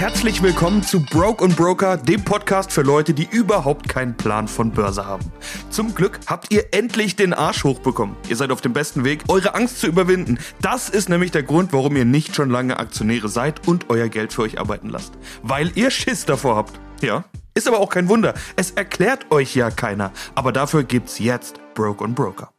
Herzlich willkommen zu Broke und Broker, dem Podcast für Leute, die überhaupt keinen Plan von Börse haben. Zum Glück habt ihr endlich den Arsch hochbekommen. Ihr seid auf dem besten Weg, eure Angst zu überwinden. Das ist nämlich der Grund, warum ihr nicht schon lange Aktionäre seid und euer Geld für euch arbeiten lasst. Weil ihr Schiss davor habt. Ja, ist aber auch kein Wunder. Es erklärt euch ja keiner. Aber dafür gibt's jetzt Broke und Broker.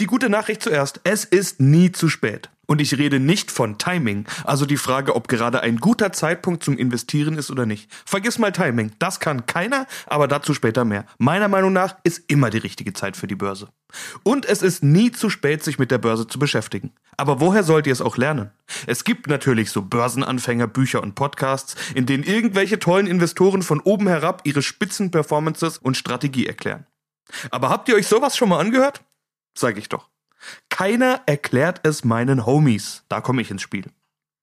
Die gute Nachricht zuerst, es ist nie zu spät. Und ich rede nicht von Timing, also die Frage, ob gerade ein guter Zeitpunkt zum Investieren ist oder nicht. Vergiss mal Timing, das kann keiner, aber dazu später mehr. Meiner Meinung nach ist immer die richtige Zeit für die Börse. Und es ist nie zu spät, sich mit der Börse zu beschäftigen. Aber woher sollt ihr es auch lernen? Es gibt natürlich so Börsenanfänger, Bücher und Podcasts, in denen irgendwelche tollen Investoren von oben herab ihre Spitzenperformances und Strategie erklären. Aber habt ihr euch sowas schon mal angehört? Sag ich doch. Keiner erklärt es meinen Homies. Da komme ich ins Spiel.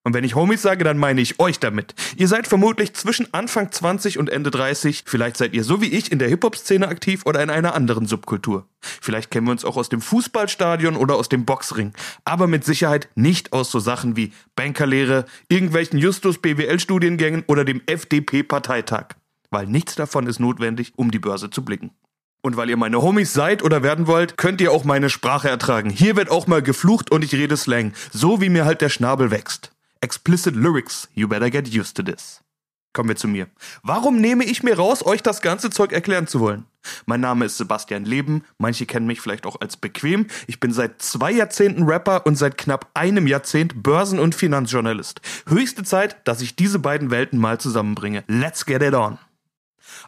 Und wenn ich Homies sage, dann meine ich euch damit. Ihr seid vermutlich zwischen Anfang 20 und Ende 30. Vielleicht seid ihr so wie ich in der Hip-Hop-Szene aktiv oder in einer anderen Subkultur. Vielleicht kennen wir uns auch aus dem Fußballstadion oder aus dem Boxring. Aber mit Sicherheit nicht aus so Sachen wie Bankerlehre, irgendwelchen Justus-BWL-Studiengängen oder dem FDP-Parteitag. Weil nichts davon ist notwendig, um die Börse zu blicken. Und weil ihr meine Homies seid oder werden wollt, könnt ihr auch meine Sprache ertragen. Hier wird auch mal geflucht und ich rede Slang. So wie mir halt der Schnabel wächst. Explicit Lyrics, you better get used to this. Kommen wir zu mir. Warum nehme ich mir raus, euch das ganze Zeug erklären zu wollen? Mein Name ist Sebastian Leben, manche kennen mich vielleicht auch als bequem. Ich bin seit zwei Jahrzehnten Rapper und seit knapp einem Jahrzehnt Börsen- und Finanzjournalist. Höchste Zeit, dass ich diese beiden Welten mal zusammenbringe. Let's get it on.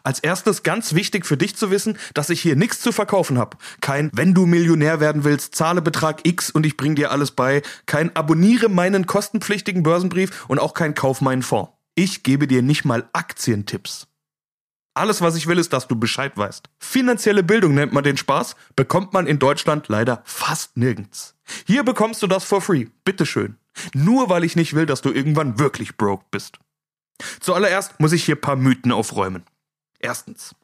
Als erstes ganz wichtig für dich zu wissen, dass ich hier nichts zu verkaufen habe. Kein wenn du Millionär werden willst, zahle Betrag X und ich bring dir alles bei. Kein abonniere meinen kostenpflichtigen Börsenbrief und auch kein kauf meinen Fonds. Ich gebe dir nicht mal Aktientipps. Alles, was ich will, ist, dass du Bescheid weißt. Finanzielle Bildung nennt man den Spaß, bekommt man in Deutschland leider fast nirgends. Hier bekommst du das for free. Bitteschön. Nur weil ich nicht will, dass du irgendwann wirklich broke bist. Zuallererst muss ich hier paar Mythen aufräumen. Erstens.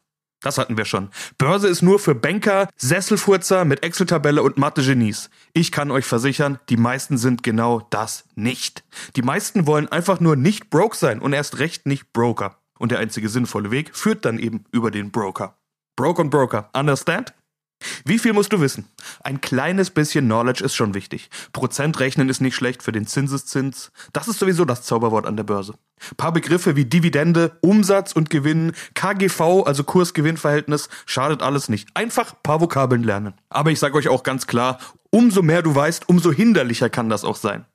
Das hatten wir schon. Börse ist nur für Banker, Sesselfurzer mit Excel-Tabelle und Mathe-Genies. Ich kann euch versichern, die meisten sind genau das nicht. Die meisten wollen einfach nur nicht broke sein und erst recht nicht Broker. Und der einzige sinnvolle Weg führt dann eben über den Broker. Broke und Broker. Understand? Wie viel musst du wissen? Ein kleines bisschen Knowledge ist schon wichtig. Prozent rechnen ist nicht schlecht für den Zinseszins. Das ist sowieso das Zauberwort an der Börse. Paar Begriffe wie Dividende, Umsatz und Gewinn, KGV, also Kurs-Gewinn-Verhältnis, schadet alles nicht. Einfach paar Vokabeln lernen. Aber ich sage euch auch ganz klar, umso mehr du weißt, umso hinderlicher kann das auch sein.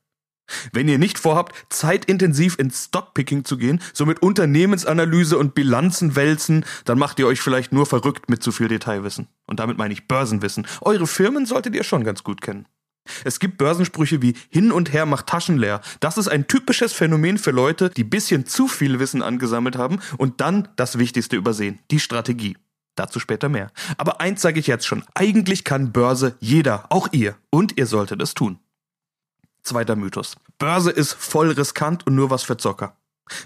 Wenn ihr nicht vorhabt, zeitintensiv ins Stockpicking zu gehen, so mit Unternehmensanalyse und Bilanzen wälzen, dann macht ihr euch vielleicht nur verrückt mit zu viel Detailwissen. Und damit meine ich Börsenwissen. Eure Firmen solltet ihr schon ganz gut kennen. Es gibt Börsensprüche wie hin und her macht Taschen leer. Das ist ein typisches Phänomen für Leute, die bisschen zu viel Wissen angesammelt haben und dann das Wichtigste übersehen, die Strategie. Dazu später mehr. Aber eins sage ich jetzt schon, eigentlich kann Börse jeder, auch ihr, und ihr solltet es tun. Zweiter Mythos. Börse ist voll riskant und nur was für Zocker.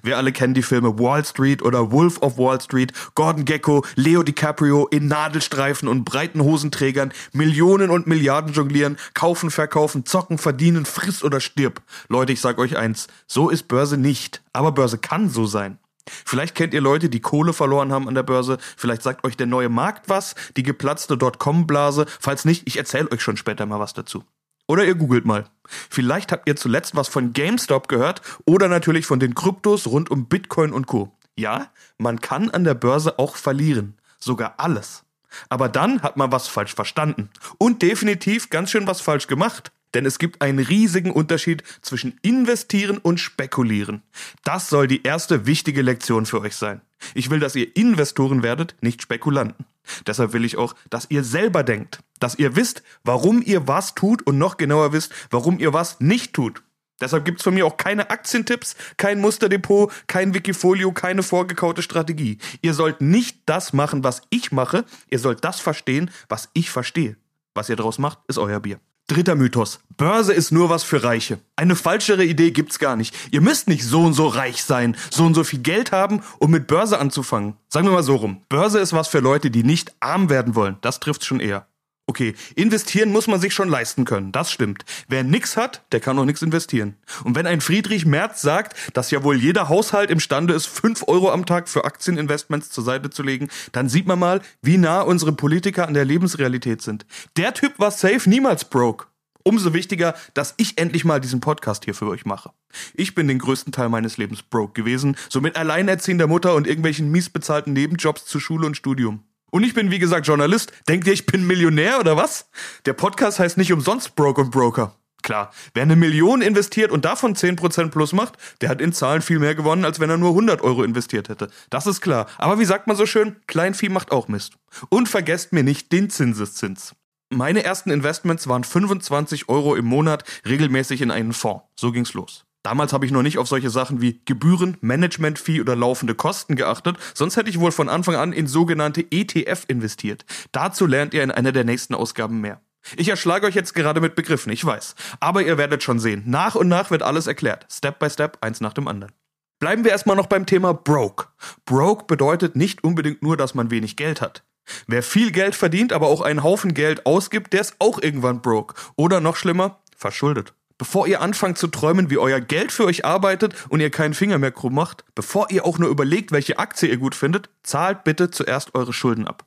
Wir alle kennen die Filme Wall Street oder Wolf of Wall Street, Gordon Gecko, Leo DiCaprio in Nadelstreifen und breiten Hosenträgern, Millionen und Milliarden jonglieren, kaufen, verkaufen, zocken, verdienen, friss oder stirb. Leute, ich sag euch eins, so ist Börse nicht. Aber Börse kann so sein. Vielleicht kennt ihr Leute, die Kohle verloren haben an der Börse. Vielleicht sagt euch der neue Markt was, die geplatzte Dotcom-Blase. Falls nicht, ich erzähle euch schon später mal was dazu. Oder ihr googelt mal. Vielleicht habt ihr zuletzt was von GameStop gehört oder natürlich von den Kryptos rund um Bitcoin und Co. Ja, man kann an der Börse auch verlieren. Sogar alles. Aber dann hat man was falsch verstanden. Und definitiv ganz schön was falsch gemacht. Denn es gibt einen riesigen Unterschied zwischen investieren und spekulieren. Das soll die erste wichtige Lektion für euch sein. Ich will, dass ihr Investoren werdet, nicht Spekulanten. Deshalb will ich auch, dass ihr selber denkt, dass ihr wisst, warum ihr was tut und noch genauer wisst, warum ihr was nicht tut. Deshalb gibt's von mir auch keine Aktientipps, kein Musterdepot, kein Wikifolio, keine vorgekaute Strategie. Ihr sollt nicht das machen, was ich mache, ihr sollt das verstehen, was ich verstehe. Was ihr daraus macht, ist euer Bier. Dritter Mythos. Börse ist nur was für Reiche. Eine falschere Idee gibt's gar nicht. Ihr müsst nicht so und so reich sein, so und so viel Geld haben, um mit Börse anzufangen. Sagen wir mal so rum. Börse ist was für Leute, die nicht arm werden wollen. Das trifft's schon eher. Okay, investieren muss man sich schon leisten können, das stimmt. Wer nix hat, der kann auch nix investieren. Und wenn ein Friedrich Merz sagt, dass ja wohl jeder Haushalt imstande ist, 5 Euro am Tag für Aktieninvestments zur Seite zu legen, dann sieht man mal, wie nah unsere Politiker an der Lebensrealität sind. Der Typ war safe niemals broke. Umso wichtiger, dass ich endlich mal diesen Podcast hier für euch mache. Ich bin den größten Teil meines Lebens broke gewesen, so mit alleinerziehender Mutter und irgendwelchen mies bezahlten Nebenjobs zu Schule und Studium. Und ich bin wie gesagt Journalist. Denkt ihr, ich bin Millionär oder was? Der Podcast heißt nicht umsonst Broke und Broker. Klar, wer eine Million investiert und davon 10% plus macht, der hat in Zahlen viel mehr gewonnen, als wenn er nur 100 Euro investiert hätte. Das ist klar. Aber wie sagt man so schön, Kleinvieh macht auch Mist. Und vergesst mir nicht den Zinseszins. Meine ersten Investments waren 25 Euro im Monat regelmäßig in einen Fonds. So ging's los. Damals habe ich noch nicht auf solche Sachen wie Gebühren, Management-Fee oder laufende Kosten geachtet, sonst hätte ich wohl von Anfang an in sogenannte ETF investiert. Dazu lernt ihr in einer der nächsten Ausgaben mehr. Ich erschlage euch jetzt gerade mit Begriffen, ich weiß. Aber ihr werdet schon sehen, nach und nach wird alles erklärt. Step by Step, eins nach dem anderen. Bleiben wir erstmal noch beim Thema Broke. Broke bedeutet nicht unbedingt nur, dass man wenig Geld hat. Wer viel Geld verdient, aber auch einen Haufen Geld ausgibt, der ist auch irgendwann broke. Oder noch schlimmer, verschuldet. Bevor ihr anfangt zu träumen, wie euer Geld für euch arbeitet und ihr keinen Finger mehr krumm macht, bevor ihr auch nur überlegt, welche Aktie ihr gut findet, zahlt bitte zuerst eure Schulden ab.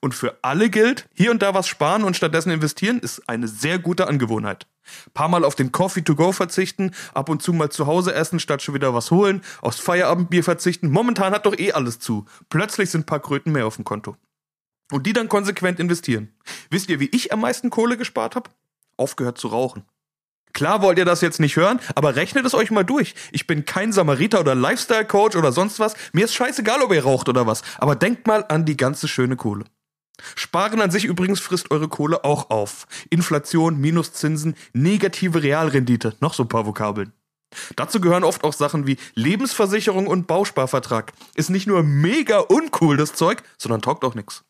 Und für alle gilt, hier und da was sparen und stattdessen investieren ist eine sehr gute Angewohnheit. Paar Mal auf den Coffee to go verzichten, ab und zu mal zu Hause essen, statt schon wieder was holen, aufs Feierabendbier verzichten. Momentan hat doch eh alles zu. Plötzlich sind paar Kröten mehr auf dem Konto. Und die dann konsequent investieren. Wisst ihr, wie ich am meisten Kohle gespart habe? Aufgehört zu rauchen. Klar wollt ihr das jetzt nicht hören, aber rechnet es euch mal durch. Ich bin kein Samariter oder Lifestyle-Coach oder sonst was. Mir ist scheißegal, ob ihr raucht oder was. Aber denkt mal an die ganze schöne Kohle. Sparen an sich übrigens frisst eure Kohle auch auf. Inflation, Minuszinsen, negative Realrendite, noch so ein paar Vokabeln. Dazu gehören oft auch Sachen wie Lebensversicherung und Bausparvertrag. Ist nicht nur mega uncool das Zeug, sondern taugt auch nix.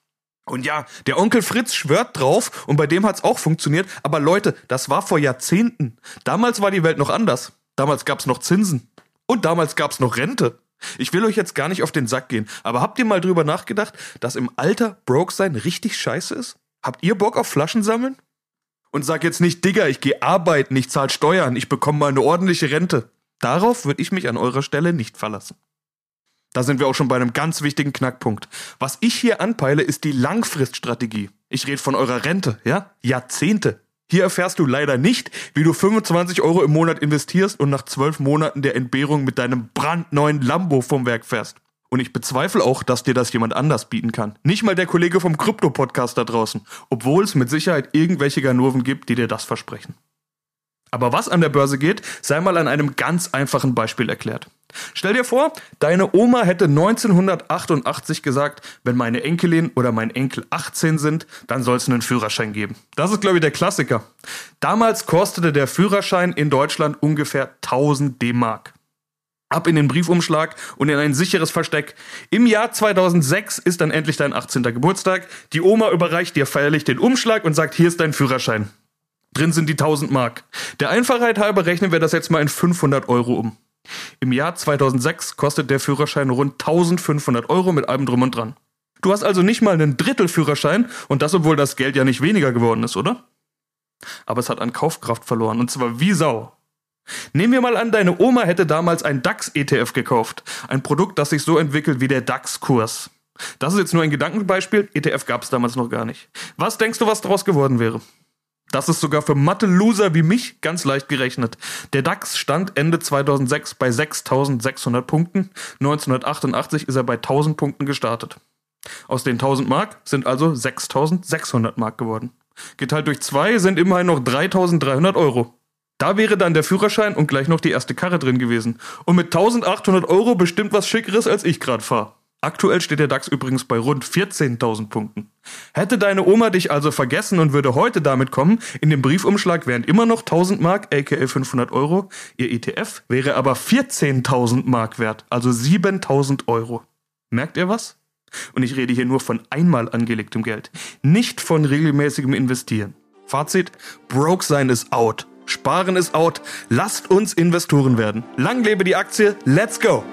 Und ja, der Onkel Fritz schwört drauf und bei dem hat's auch funktioniert. Aber Leute, das war vor Jahrzehnten. Damals war die Welt noch anders. Damals gab's noch Zinsen. Und damals gab's noch Rente. Ich will euch jetzt gar nicht auf den Sack gehen, aber habt ihr mal drüber nachgedacht, dass im Alter broke sein richtig scheiße ist? Habt ihr Bock auf Flaschen sammeln? Und sag jetzt nicht, Digga, ich gehe arbeiten, ich zahl Steuern, ich bekomme mal eine ordentliche Rente. Darauf würde ich mich an eurer Stelle nicht verlassen. Da sind wir auch schon bei einem ganz wichtigen Knackpunkt. Was ich hier anpeile, ist die Langfriststrategie. Ich rede von eurer Rente, ja? Jahrzehnte. Hier erfährst du leider nicht, wie du 25 Euro im Monat investierst und nach zwölf Monaten der Entbehrung mit deinem brandneuen Lambo vom Werk fährst. Und ich bezweifle auch, dass dir das jemand anders bieten kann. Nicht mal der Kollege vom Krypto-Podcast da draußen. Obwohl es mit Sicherheit irgendwelche Ganurven gibt, die dir das versprechen. Aber was an der Börse geht, sei mal an einem ganz einfachen Beispiel erklärt. Stell dir vor, deine Oma hätte 1988 gesagt, wenn meine Enkelin oder mein Enkel 18 sind, dann soll es einen Führerschein geben. Das ist, glaube ich, der Klassiker. Damals kostete der Führerschein in Deutschland ungefähr 1000 D-Mark. Ab in den Briefumschlag und in ein sicheres Versteck. Im Jahr 2006 ist dann endlich dein 18. Geburtstag. Die Oma überreicht dir feierlich den Umschlag und sagt, hier ist dein Führerschein. Drin sind die 1000 Mark. Der Einfachheit halber rechnen wir das jetzt mal in 500 Euro um. Im Jahr 2006 kostet der Führerschein rund 1500 Euro mit allem drum und dran. Du hast also nicht mal einen Drittel Führerschein und das, obwohl das Geld ja nicht weniger geworden ist, oder? Aber es hat an Kaufkraft verloren und zwar wie Sau. Nehmen wir mal an, deine Oma hätte damals ein DAX-ETF gekauft. Ein Produkt, das sich so entwickelt wie der DAX-Kurs. Das ist jetzt nur ein Gedankenbeispiel, ETF gab es damals noch gar nicht. Was denkst du, was daraus geworden wäre? Das ist sogar für Mathe-Loser wie mich ganz leicht gerechnet. Der DAX stand Ende 2006 bei 6600 Punkten. 1988 ist er bei 1000 Punkten gestartet. Aus den 1000 Mark sind also 6600 Mark geworden. Geteilt durch zwei sind immerhin noch 3300 Euro. Da wäre dann der Führerschein und gleich noch die erste Karre drin gewesen. Und mit 1800 Euro bestimmt was Schickeres, als ich gerade fahre. Aktuell steht der DAX übrigens bei rund 14.000 Punkten. Hätte deine Oma dich also vergessen und würde heute damit kommen, in dem Briefumschlag wären immer noch 1000 Mark, aka 500 Euro, ihr ETF wäre aber 14.000 Mark wert, also 7000 Euro. Merkt ihr was? Und ich rede hier nur von einmal angelegtem Geld, nicht von regelmäßigem Investieren. Fazit, broke sein ist out. Sparen ist out. Lasst uns Investoren werden. Lang lebe die Aktie. Let's go!